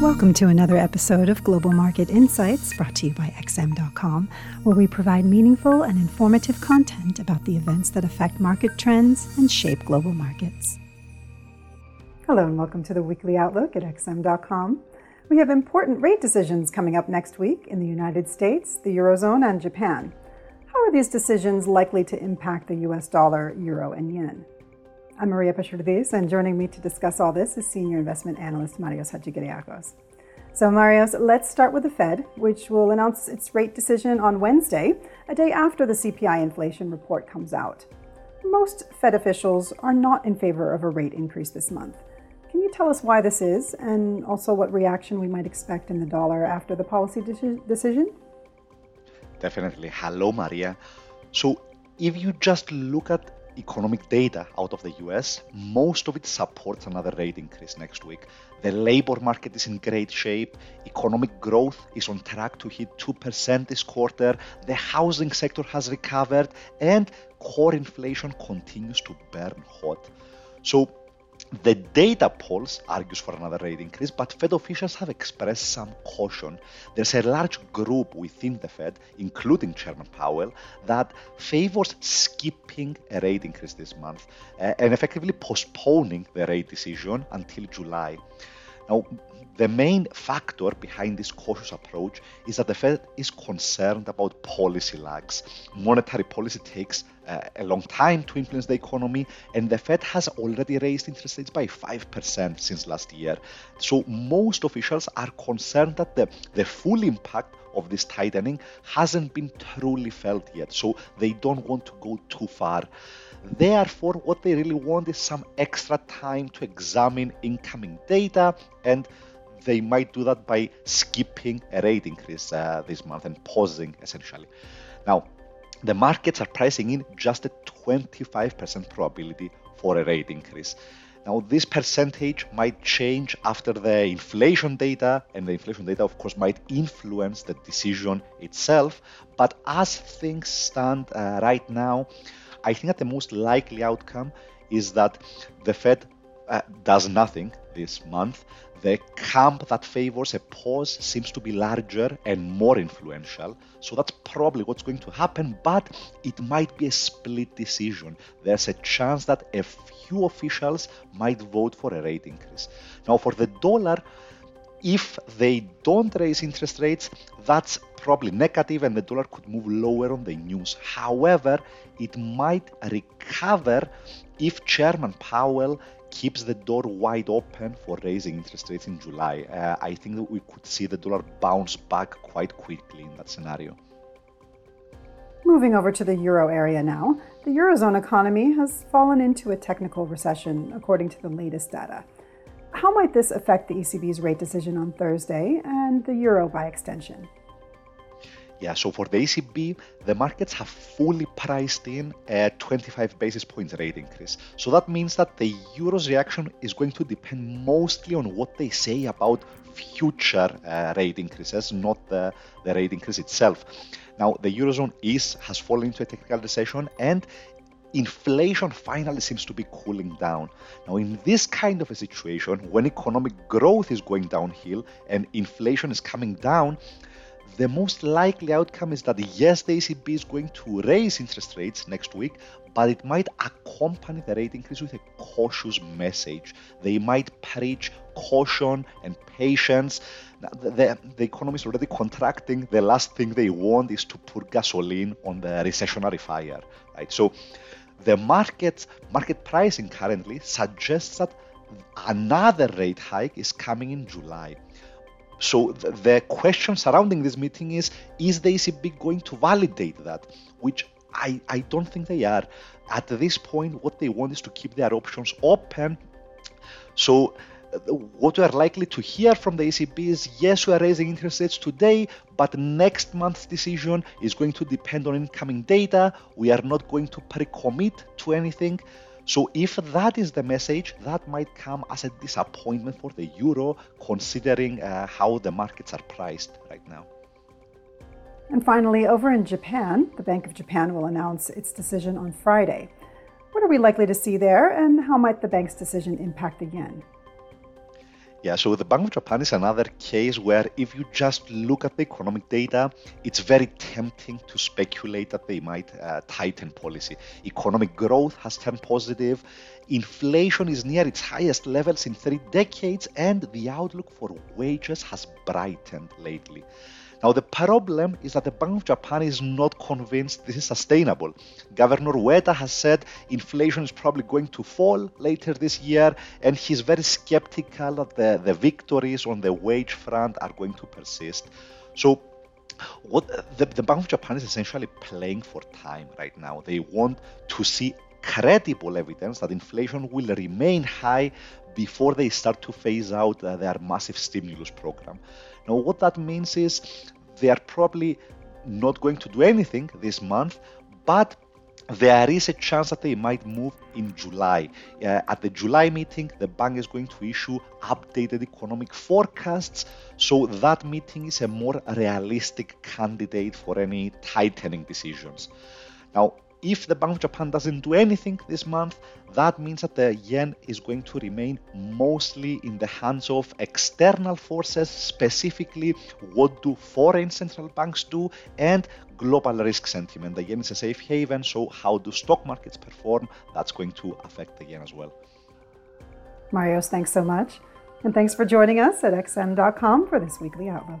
Welcome to another episode of Global Market Insights brought to you by XM.com, where we provide meaningful and informative content about the events that affect market trends and shape global markets. Hello, and welcome to the weekly outlook at XM.com. We have important rate decisions coming up next week in the United States, the Eurozone, and Japan. How are these decisions likely to impact the US dollar, euro, and yen? I'm Maria Pachurdiz, and joining me to discuss all this is Senior Investment Analyst Marios Hadjikyriacos. So, Marios, let's start with the Fed, which will announce its rate decision on Wednesday, a day after the CPI inflation report comes out. Most Fed officials are not in favor of a rate increase this month. Can you tell us why this is, and also what reaction we might expect in the dollar after the policy de- decision? Definitely. Hello, Maria. So, if you just look at economic data out of the US, most of it supports another rate increase next week. The labor market is in great shape, economic growth is on track to hit 2% this quarter, the housing sector has recovered, and core inflation continues to burn hot. So the data polls argues for another rate increase, but Fed officials have expressed some caution. There's a large group within the Fed, including Chairman Powell, that favors skipping a rate increase this month uh, and effectively postponing the rate decision until July. Now, the main factor behind this cautious approach is that the Fed is concerned about policy lags. Monetary policy takes uh, a long time to influence the economy, and the Fed has already raised interest rates by 5% since last year. So, most officials are concerned that the, the full impact of this tightening hasn't been truly felt yet, so they don't want to go too far. Therefore, what they really want is some extra time to examine incoming data and they might do that by skipping a rate increase uh, this month and pausing essentially. Now, the markets are pricing in just a 25% probability for a rate increase. Now, this percentage might change after the inflation data, and the inflation data, of course, might influence the decision itself. But as things stand uh, right now, I think that the most likely outcome is that the Fed uh, does nothing this month the camp that favors a pause seems to be larger and more influential. So that's probably what's going to happen, but it might be a split decision. There's a chance that a few officials might vote for a rate increase. Now, for the dollar, if they don't raise interest rates, that's probably negative and the dollar could move lower on the news. However, it might recover if Chairman Powell keeps the door wide open for raising interest rates in July. Uh, I think that we could see the dollar bounce back quite quickly in that scenario. Moving over to the euro area now, the eurozone economy has fallen into a technical recession, according to the latest data. How might this affect the ECB's rate decision on Thursday and the euro by extension? Yeah, so for the ECB, the markets have fully priced in a 25 basis points rate increase. So that means that the euro's reaction is going to depend mostly on what they say about future uh, rate increases, not the, the rate increase itself. Now, the eurozone is has fallen into a technical recession and inflation finally seems to be cooling down. Now, in this kind of a situation, when economic growth is going downhill and inflation is coming down, the most likely outcome is that yes, the ECB is going to raise interest rates next week, but it might accompany the rate increase with a cautious message. They might preach caution and patience. The, the, the economy is already contracting. The last thing they want is to pour gasoline on the recessionary fire, right? So the market market pricing currently suggests that another rate hike is coming in July. So the, question surrounding this meeting is is the ECB going to validate that? Which I, I don't think they are. At this point, what they want is to keep their options open. So what we are likely to hear from the ECB is yes, we are raising interest rates today, but next month's decision is going to depend on incoming data. We are not going to pre commit to anything. So, if that is the message, that might come as a disappointment for the euro, considering uh, how the markets are priced right now. And finally, over in Japan, the Bank of Japan will announce its decision on Friday. What are we likely to see there, and how might the bank's decision impact the yen? Yeah, so the Bank of Japan is another case where if you just look at the economic data, it's very tempting to speculate that they might uh, tighten policy. Economic growth has turned positive, inflation is near its highest levels in three decades, and the outlook for wages has brightened lately. Now, the problem is that the Bank of Japan is not convinced this is sustainable. Governor Ueda has said inflation is probably going to fall later this year, and he's very skeptical that the, the victories on the wage front are going to persist. So, what the, the Bank of Japan is essentially playing for time right now. They want to see credible evidence that inflation will remain high before they start to phase out uh, their massive stimulus program. Now, what that means is they are probably not going to do anything this month, but there is a chance that they might move in July. Uh, at the July meeting, the bank is going to issue updated economic forecasts. So that meeting is a more realistic candidate for any tightening decisions. Now, if the Bank of Japan doesn't do anything this month, that means that the yen is going to remain mostly in the hands of external forces, specifically what do foreign central banks do and global risk sentiment. The yen is a safe haven, so how do stock markets perform? That's going to affect the yen as well. Marios, thanks so much. And thanks for joining us at xm.com for this weekly outlook.